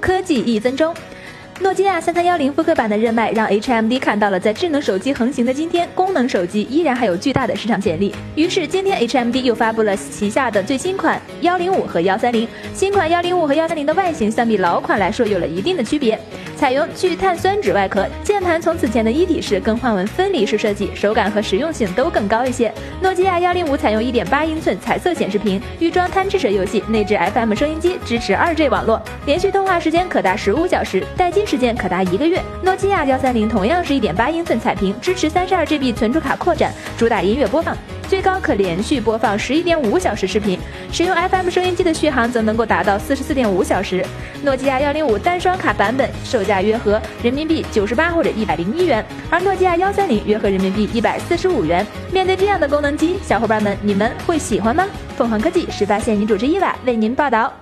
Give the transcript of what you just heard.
科技一分钟。诺基亚三三幺零复刻版的热卖，让 HMD 看到了在智能手机横行的今天，功能手机依然还有巨大的市场潜力。于是今天 HMD 又发布了旗下的最新款幺零五和幺三零。新款幺零五和幺三零的外形相比老款来说有了一定的区别。采用聚碳酸酯外壳，键盘从此前的一体式更换为分离式设计，手感和实用性都更高一些。诺基亚幺零五采用一点八英寸彩色显示屏，预装贪吃蛇游戏，内置 FM 收音机，支持二 G 网络，连续通话时间可达十五小时，待机时间可达一个月。诺基亚幺三零同样是一点八英寸彩屏，支持三十二 GB 存储卡扩展，主打音乐播放。最高可连续播放十一点五小时视频，使用 FM 收音机的续航则能够达到四十四点五小时。诺基亚幺零五单双卡版本售价约合人民币九十八或者一百零一元，而诺基亚幺三零约合人民币一百四十五元。面对这样的功能机，小伙伴们你们会喜欢吗？凤凰科技始发现女主持伊娃为您报道。